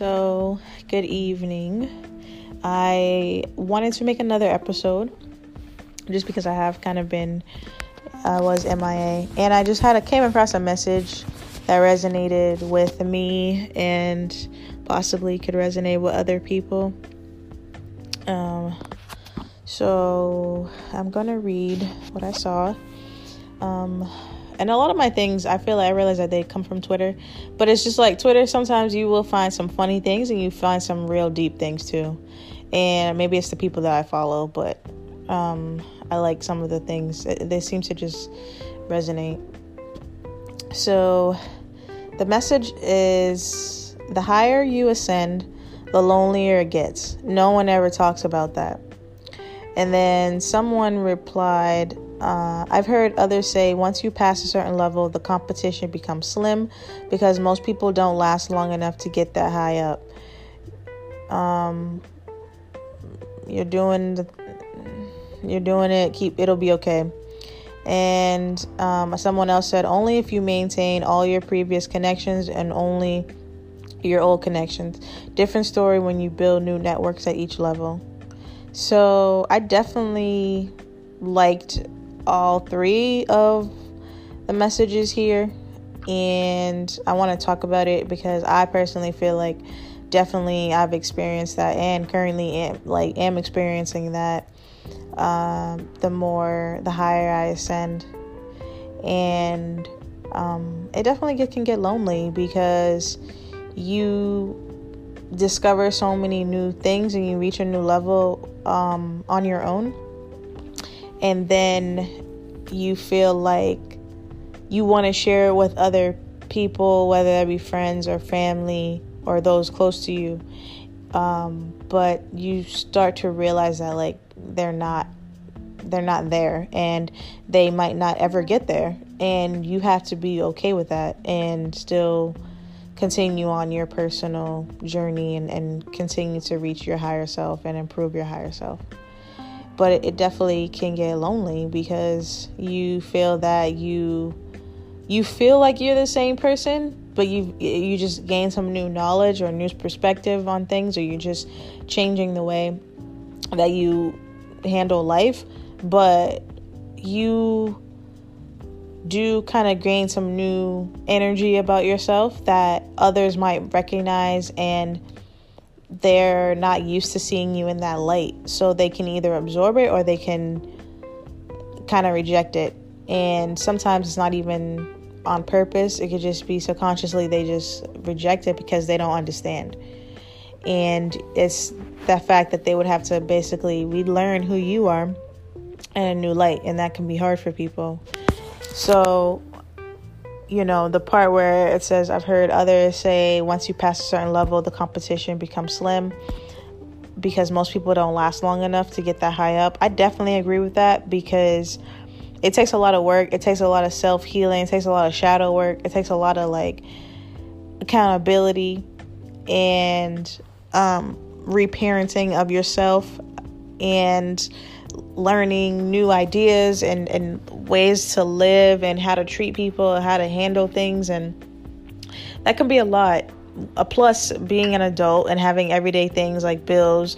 So, good evening. I wanted to make another episode just because I have kind of been I was MIA and I just had a came across a message that resonated with me and possibly could resonate with other people. Um so I'm to read what I saw. Um and a lot of my things i feel like i realize that they come from twitter but it's just like twitter sometimes you will find some funny things and you find some real deep things too. And maybe it's the people that i follow but um, i like some of the things. They seem to just resonate. So the message is the higher you ascend the lonelier it gets. No one ever talks about that. And then someone replied uh, I've heard others say once you pass a certain level, the competition becomes slim because most people don't last long enough to get that high up. Um, you're doing the, you're doing it. Keep it'll be okay. And um, someone else said only if you maintain all your previous connections and only your old connections. Different story when you build new networks at each level. So I definitely liked all three of the messages here and I want to talk about it because I personally feel like definitely I've experienced that and currently am, like am experiencing that um, the more the higher I ascend. And um, it definitely get, can get lonely because you discover so many new things and you reach a new level um, on your own and then you feel like you want to share it with other people, whether that be friends or family or those close to you. Um, but you start to realize that like they're not they're not there and they might not ever get there and you have to be okay with that and still continue on your personal journey and, and continue to reach your higher self and improve your higher self but it definitely can get lonely because you feel that you you feel like you're the same person but you you just gain some new knowledge or new perspective on things or you're just changing the way that you handle life. But you do kind of gain some new energy about yourself that others might recognize and they're not used to seeing you in that light. So they can either absorb it or they can kind of reject it. And sometimes it's not even on purpose, it could just be subconsciously they just reject it because they don't understand. And it's that fact that they would have to basically relearn who you are in a new light, and that can be hard for people. So you know, the part where it says, I've heard others say once you pass a certain level, the competition becomes slim because most people don't last long enough to get that high up. I definitely agree with that because it takes a lot of work, it takes a lot of self healing, it takes a lot of shadow work, it takes a lot of like accountability and um, reparenting of yourself and learning new ideas and, and ways to live and how to treat people, how to handle things. And that can be a lot. A plus being an adult and having everyday things like bills,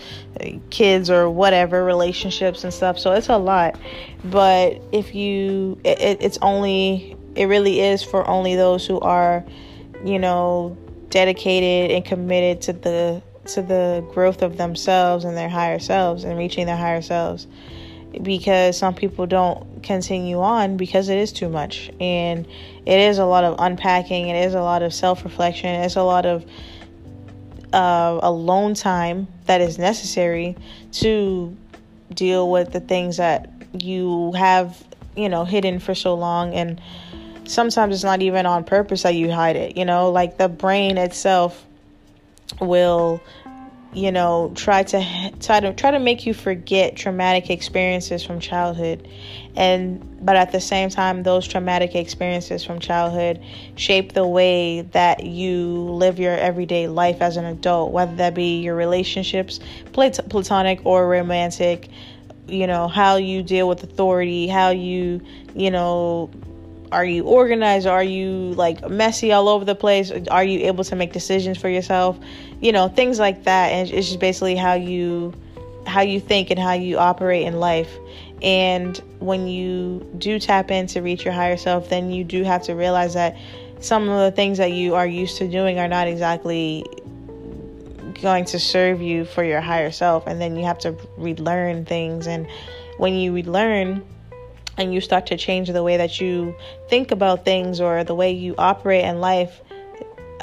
kids, or whatever, relationships and stuff. So it's a lot. But if you, it, it's only, it really is for only those who are, you know, dedicated and committed to the to the growth of themselves and their higher selves and reaching their higher selves because some people don't continue on because it is too much. And it is a lot of unpacking. It is a lot of self-reflection. It's a lot of uh, alone time that is necessary to deal with the things that you have you know hidden for so long. And sometimes it's not even on purpose that you hide it you know like the brain itself will you know try to try to try to make you forget traumatic experiences from childhood. And but at the same time those traumatic experiences from childhood shape the way that you live your everyday life as an adult whether that be your relationships plat- platonic or romantic you know how you deal with authority how you you know are you organized? Are you like messy all over the place? Are you able to make decisions for yourself? You know things like that. And it's just basically how you how you think and how you operate in life. And when you do tap in to reach your higher self then you do have to realize that some of the things that you are used to doing are not exactly going to serve you for your higher self. And then you have to relearn things. And when you relearn and you start to change the way that you think about things or the way you operate in life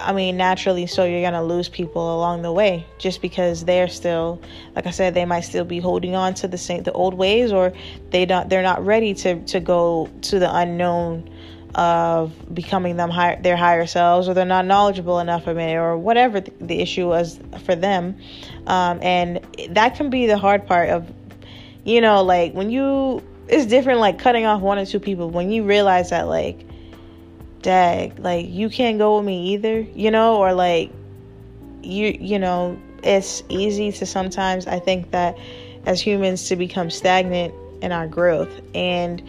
I mean, naturally, so you're gonna lose people along the way, just because they're still, like I said, they might still be holding on to the same, the old ways, or they don't, they're not ready to to go to the unknown of becoming them higher, their higher selves, or they're not knowledgeable enough of it, or whatever the, the issue was for them, um, and that can be the hard part of, you know, like when you it's different like cutting off one or two people. When you realize that like dag like you can't go with me either you know or like you you know it's easy to sometimes i think that as humans to become stagnant in our growth. And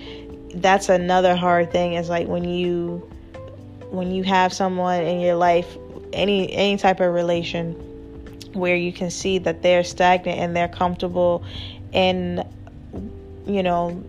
that's another hard thing is like when you when you have someone in your life any any type of relation where you can see that they're stagnant and they're comfortable in you know,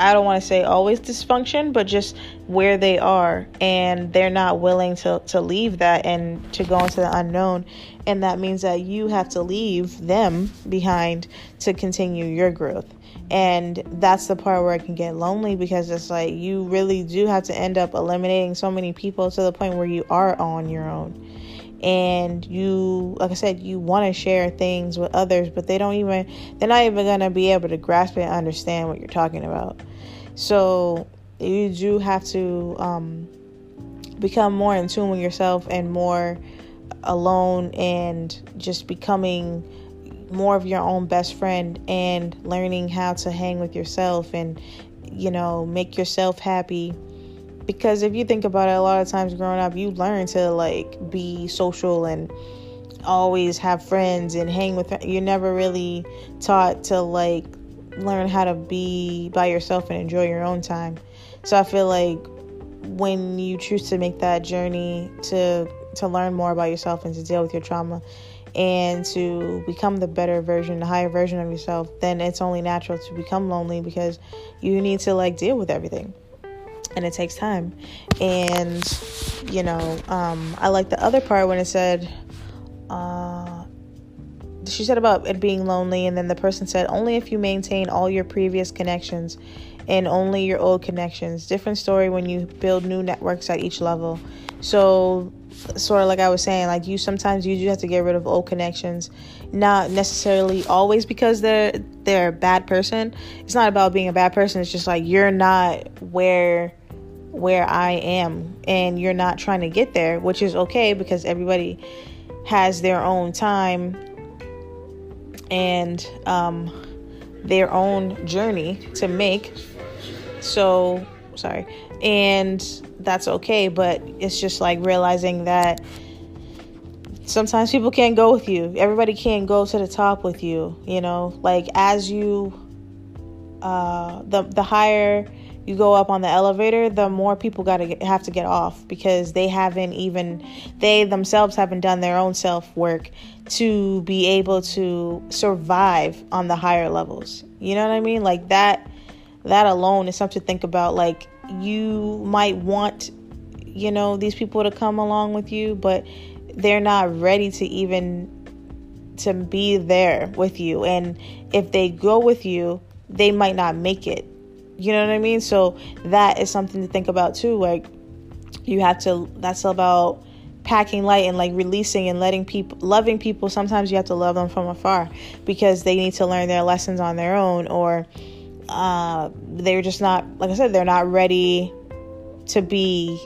I don't want to say always dysfunction, but just where they are and they're not willing to, to leave that and to go into the unknown. And that means that you have to leave them behind to continue your growth. And that's the part where it can get lonely because it's like you really do have to end up eliminating so many people to the point where you are on your own and you like i said you want to share things with others but they don't even they're not even going to be able to grasp and understand what you're talking about. So you do have to um, become more in tune with yourself and more alone and just becoming more of your own best friend and learning how to hang with yourself and you know make yourself happy because if you think about it a lot of times growing up you learn to like be social and always have friends and hang with you're never really taught to like learn how to be by yourself and enjoy your own time. So i feel like when you choose to make that journey to to learn more about yourself and to deal with your trauma and to become the better version, the higher version of yourself, then it's only natural to become lonely because you need to like deal with everything and it takes time. And you know, um, I like the other part when it said, uh, she said about it being lonely, and then the person said, only if you maintain all your previous connections and only your old connections. Different story when you build new networks at each level. So, sort of like I was saying, like you sometimes you do have to get rid of old connections, not necessarily always because they're they're a bad person. It's not about being a bad person. It's just like you're not where where I am and you're not trying to get there, which is okay because everybody has their own time and um, their own journey to make. So, sorry. And that's okay, but it's just like realizing that sometimes people can't go with you. Everybody can't go to the top with you, you know? Like as you uh the the higher you go up on the elevator, the more people got to have to get off because they haven't even they themselves haven't done their own self work to be able to survive on the higher levels. You know what I mean? Like that that alone is something to think about like you might want you know these people to come along with you, but they're not ready to even to be there with you and if they go with you, they might not make it you know what I mean? So that is something to think about too. Like you have to that's about packing light and like releasing and letting people loving people sometimes you have to love them from afar because they need to learn their lessons on their own or uh, they're just not like i said they're not ready to be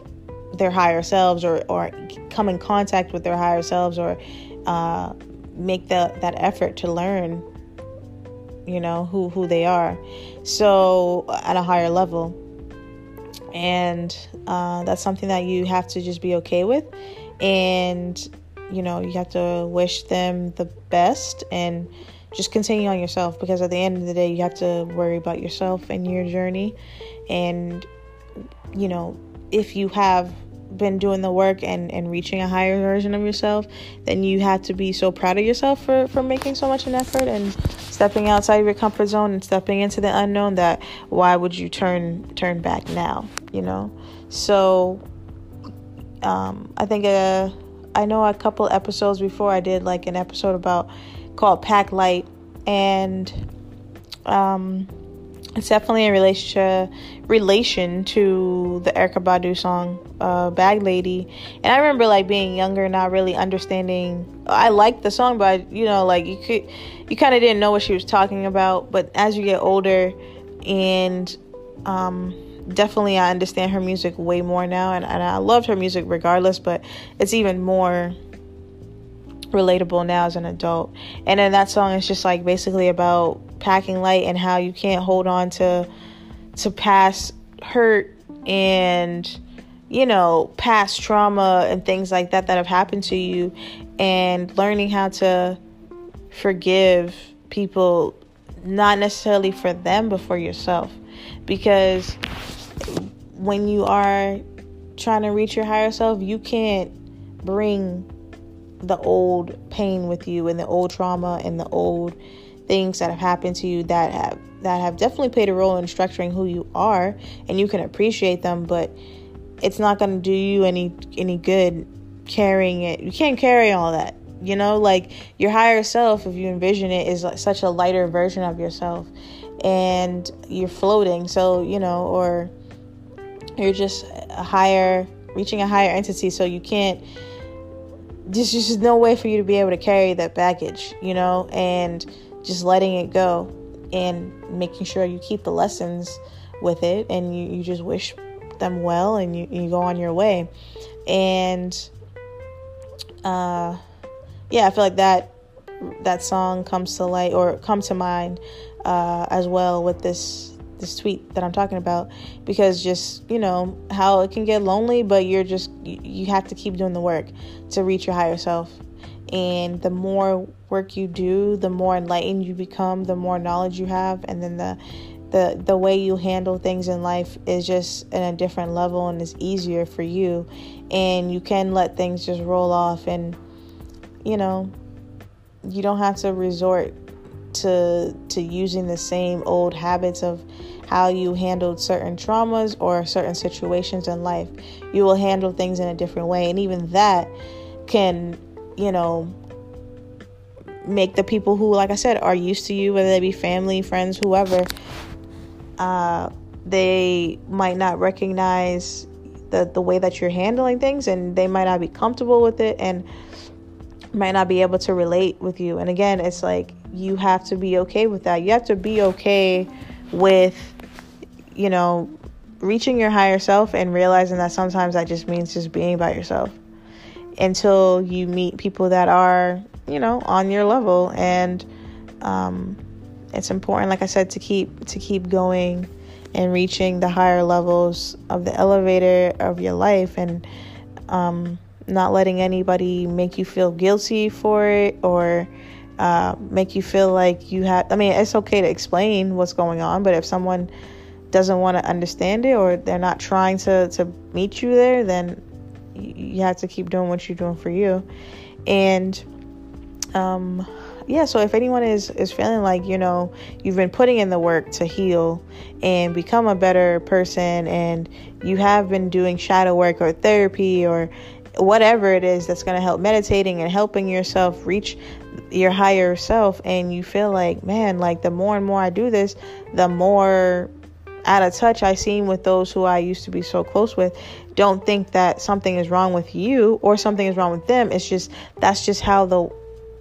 their higher selves or or come in contact with their higher selves or uh, make the, that effort to learn you know who who they are. So at a higher level. And uh, that's something that you have to just be okay with. And you know you have to wish them the best and just continue on yourself. Because at the end of the day you have to worry about yourself and your journey. And you know if you have been doing the work and, and reaching a higher version of yourself, then you have to be so proud of yourself for, for making so much an effort and stepping outside of your comfort zone and stepping into the unknown that why would you turn turn back now, you know? So um, I think uh, I know a couple episodes before I did like an episode about called Pack Light and um it's definitely a relationship relation to the Erykah Badu song uh, "Bag Lady," and I remember like being younger, not really understanding. I liked the song, but you know, like you could, you kind of didn't know what she was talking about. But as you get older, and um, definitely, I understand her music way more now, and, and I loved her music regardless. But it's even more relatable now as an adult. And then that song is just like basically about packing light and how you can't hold on to to past hurt and you know past trauma and things like that that have happened to you and learning how to forgive people not necessarily for them but for yourself. Because when you are trying to reach your higher self you can't bring the old pain with you and the old trauma and the old things that have happened to you that have that have definitely played a role in structuring who you are and you can appreciate them but it's not going to do you any any good carrying it. You can't carry all that you know? Like your higher self if you envision it is like such a lighter version of yourself and you're floating so you know or you're just a higher reaching a higher entity so you can't there's just no way for you to be able to carry that baggage, you know, and just letting it go and making sure you keep the lessons with it and you, you just wish them well and you, you go on your way. And uh yeah, I feel like that that song comes to light or come to mind uh as well with this this tweet that I'm talking about because just, you know, how it can get lonely, but you're just, you, you have to keep doing the work to reach your higher self. And the more work you do, the more enlightened you become, the more knowledge you have, and then the the the way you handle things in life is just in a different level and is easier for you and you can let things just roll off and you know you don't have to resort to to using the same old habits of how you handled certain traumas or certain situations in life. You will handle things in a different way. And even that can, you know, make the people who, like I said, are used to you, whether they be family, friends, whoever, uh, they might not recognize the, the way that you're handling things and they might not be comfortable with it and might not be able to relate with you. And again, it's like you have to be okay with that. You have to be okay with you know, reaching your higher self and realizing that sometimes that just means just being by yourself until you meet people that are, you know, on your level. And um, it's important like I said to keep to keep going and reaching the higher levels of the elevator of your life and um, not letting anybody make you feel guilty for it or uh, make you feel like you have I mean it's okay to explain what's going on but if someone doesn't want to understand it or they're not trying to, to meet you there, then you have to keep doing what you're doing for you. And um, yeah, so if anyone is is feeling like you know you've been putting in the work to heal and become a better person, and you have been doing shadow work or therapy or whatever it is that's going to help meditating and helping yourself reach your higher self and you feel like man like the more and more I do this the more out of touch I seem with those who I used to be so close with, don't think that something is wrong with you or something is wrong with them. It's just that's just how the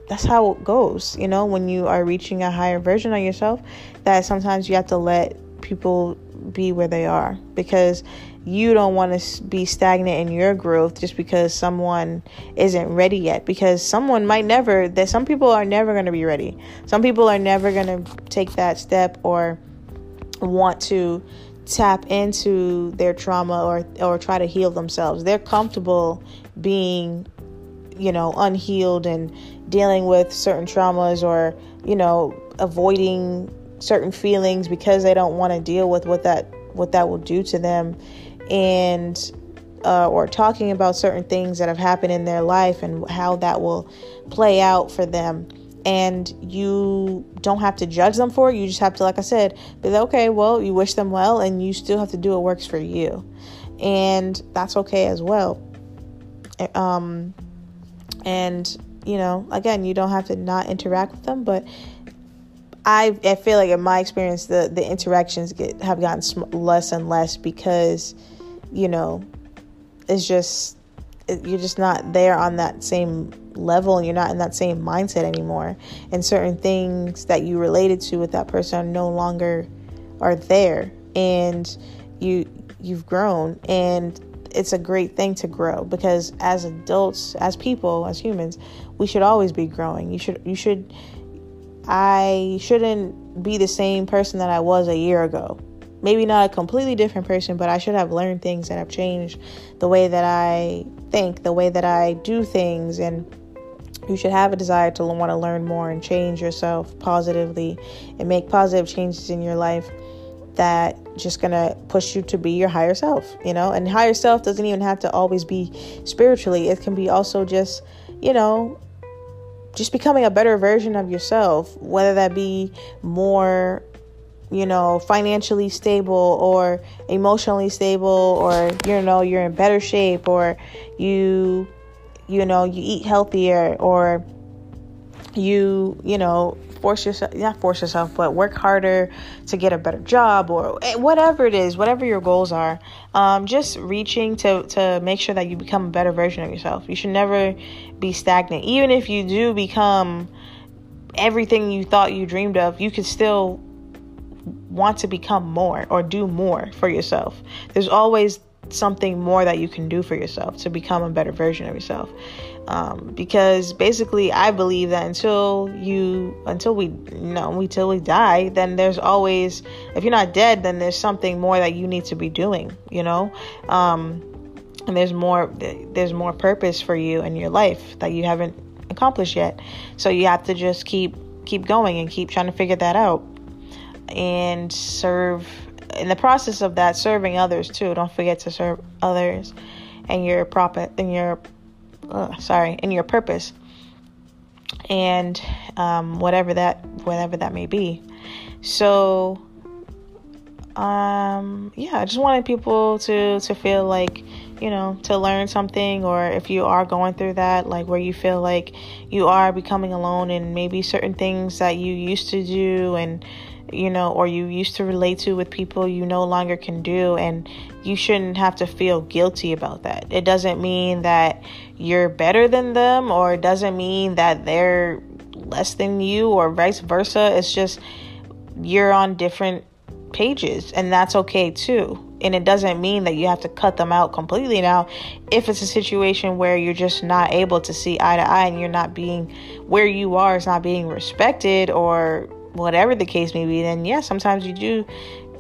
that's how it goes, you know, when you are reaching a higher version of yourself, that sometimes you have to let people be where they are because you don't want to be stagnant in your growth just because someone isn't ready yet because someone might never that some people are never going to be ready some people are never going to take that step or want to tap into their trauma or or try to heal themselves. They're comfortable being you know unhealed and dealing with certain traumas or you know avoiding certain feelings because they don't want to deal with what that what that will do to them. And uh, or talking about certain things that have happened in their life and how that will play out for them and you don't have to judge them for it. You just have to like i said be like okay well you wish them well and you still have to do what works for you. And that's okay as well. Um and you know again you don't have to not interact with them but I, I feel like in my experience the the interactions get have gotten sm- less and less because you know it's just you're just not there on that same level and you're not in that same mindset anymore. And certain things that you related to with that person no longer are there. And you you've grown. And it's a great thing to grow because as adults as people as humans we should always be growing. You should you should I shouldn't be the same person that I was a year ago. Maybe not a completely different person, but I should have learned things that have changed the way that I think, the way that I do things. And you should have a desire to want to learn more and change yourself positively and make positive changes in your life that just gonna push you to be your higher self, you know? And higher self doesn't even have to always be spiritually, it can be also just, you know, just becoming a better version of yourself, whether that be more, you know, financially stable or emotionally stable or you know, you're in better shape or you you know, you eat healthier or you, you know, force yourself not force yourself but work harder to get a better job or eh, whatever it is whatever your goals are um, just reaching to to make sure that you become a better version of yourself. You should never be stagnant. Even if you do become everything you thought you dreamed of you could still want to become more or do more for yourself. There's always something more that you can do for yourself to become a better version of yourself. Um, because basically i believe that until you until we you know until we die then there's always if you're not dead then there's something more that you need to be doing you know? Um, and there's more there's more purpose for you in your life that you haven't accomplished yet. So you have to just keep keep going and keep trying to figure that out and serve in the process of that serving others too don't forget to serve others and your profit and your uh, sorry, in your purpose, and um, whatever that whatever that may be. So, um, yeah, I just wanted people to to feel like you know to learn something, or if you are going through that, like where you feel like you are becoming alone, and maybe certain things that you used to do and you know, or you used to relate to with people you no longer can do. And you shouldn't have to feel guilty about that. It doesn't mean that you're better than them, or it doesn't mean that they're less than you, or vice versa. It's just you're on different pages, and that's okay too. And it doesn't mean that you have to cut them out completely. Now, if it's a situation where you're just not able to see eye to eye and you're not being where you are is not being respected or whatever the case may be, then yeah, sometimes you do,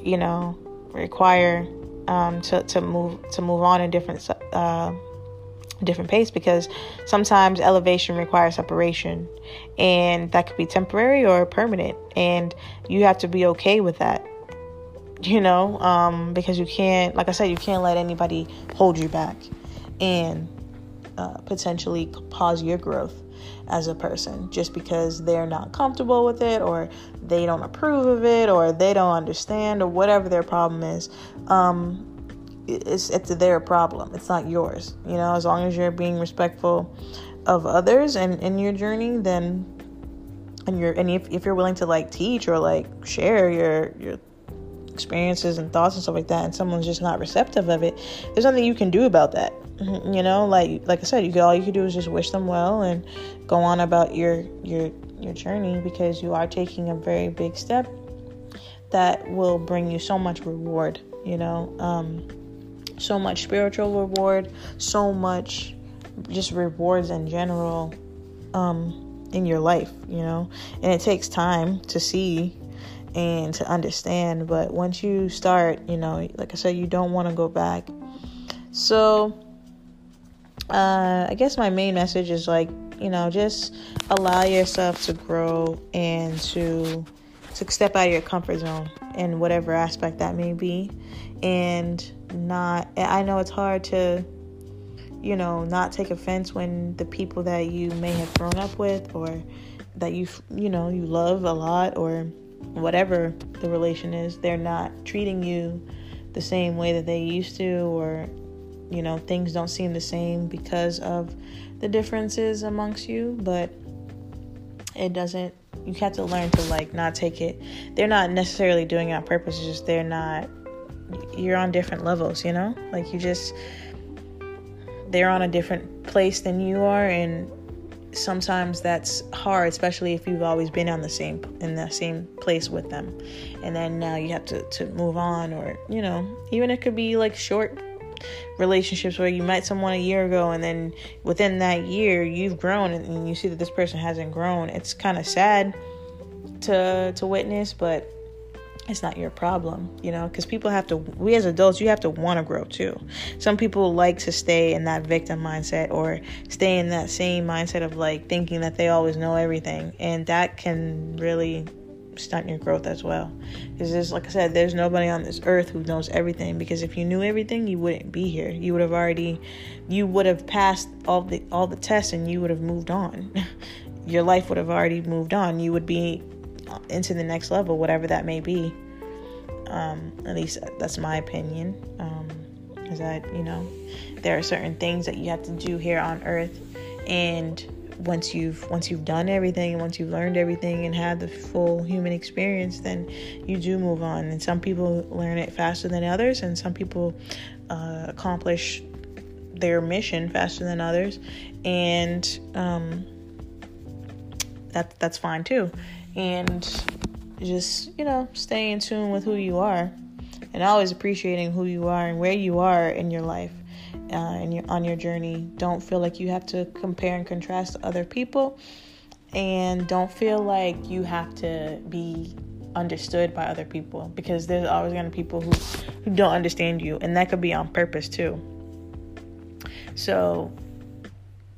you know, require um, to to move to move on a different uh, different pace because sometimes elevation requires separation, and that could be temporary or permanent, and you have to be okay with that. You know, um, because you can't, like I said, you can't let anybody hold you back and uh, potentially pause your growth as a person just because they're not comfortable with it or they don't approve of it or they don't understand or whatever their problem is. Um, it's it's their problem. It's not yours. You know, as long as you're being respectful of others and in your journey, then and you're and if, if you're willing to like teach or like share your your experiences and thoughts and stuff like that and someone's just not receptive of it there's nothing you can do about that you know like like i said you could, all you could do is just wish them well and go on about your your your journey because you are taking a very big step that will bring you so much reward you know um so much spiritual reward, so much just rewards in general um, in your life, you know. And it takes time to see and to understand, but once you start, you know, like I said, you don't want to go back. So, uh, I guess my main message is like, you know, just allow yourself to grow and to to step out of your comfort zone in whatever aspect that may be and not I know it's hard to you know not take offense when the people that you may have grown up with or that you you know you love a lot or whatever the relation is they're not treating you the same way that they used to or you know things don't seem the same because of the differences amongst you. But it doesn't you have to learn to like not take it. They're not necessarily doing it on purpose it's just they're not you're on different levels you know? Like you just they're on a different place than you are and sometimes that's hard especially if you've always been on the same in the same place with them. And then now you have to to move on or you know even it could be like short relationships where you met someone a year ago and then within that year you've grown and you see that this person hasn't grown. It's kind of sad to to witness but it's not your problem, you know, because people have to, we as adults, you have to want to grow too. Some people like to stay in that victim mindset or stay in that same mindset of like thinking that they always know everything. And that can really stunt your growth as well. Because like I said, there's nobody on this earth who knows everything. Because if you knew everything, you wouldn't be here. You would have already, you would have passed all the all the tests, and you would have moved on. Your life would have already moved on. You would be into the next level, whatever that may be. Um, at least that's my opinion. Um, is that you know there are certain things that you have to do here on Earth, and once you've once you've done everything and once you've learned everything and had the full human experience then you do move on and some people learn it faster than others and some people uh, accomplish their mission faster than others and um, that that's fine too and just you know stay in tune with who you are and always appreciating who you are and where you are in your life uh, and your on your journey. Don't feel like you have to compare and contrast to other people, and don't feel like you have to be understood by other people because there's always going to be people who who don't understand you, and that could be on purpose too. So,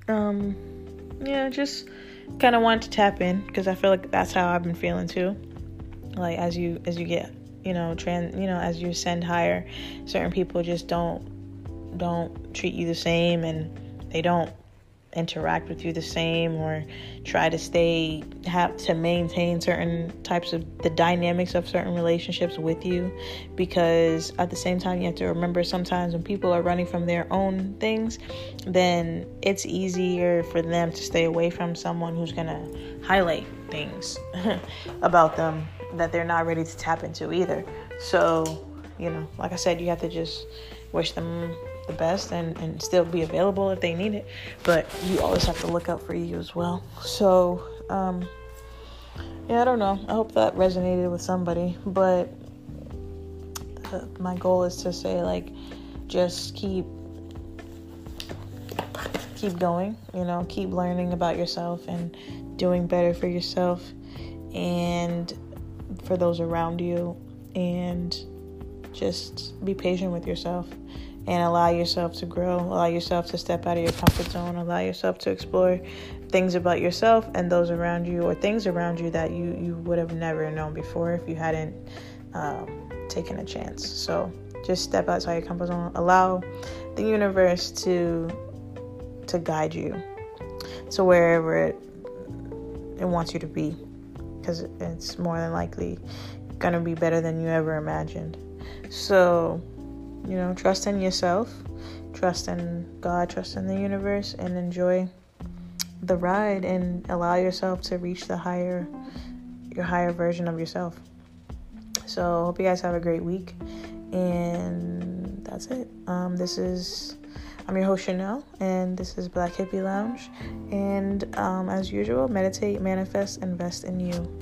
um, yeah, just kind of want to tap in because I feel like that's how I've been feeling too. Like as you as you get you know trans you know as you ascend higher, certain people just don't don't treat you the same and they don't interact with you the same or try to stay have to maintain certain types of the dynamics of certain relationships with you. Because at the same time you have to remember sometimes when people are running from their own things then it's easier for them to stay away from someone who's going to highlight things about them that they're not ready to tap into either. So you know like i said you have to just wish them the best and, and still be available if they need it. But you always have to look out for you as well. So, um, yeah, I don't know. I hope that resonated with somebody. But uh, my goal is to say, like, just keep keep going you know keep learning about yourself and doing better for yourself and for those around you and just be patient with yourself and allow yourself to grow, allow yourself to step out of your comfort zone, allow yourself to explore things about yourself and those around you, or things around you that you, you would have never known before if you hadn't um, taken a chance. So just step outside your comfort zone, allow the universe to to guide you to wherever it, it wants you to be, because it's more than likely gonna be better than you ever imagined. So you know, trust in yourself, trust in God, trust in the universe, and enjoy the ride and allow yourself to reach the higher, your higher version of yourself. So, hope you guys have a great week, and that's it. Um, this is. I'm your host Chanel, and this is Black Hippie Lounge. And um, as usual, meditate, manifest, invest in you.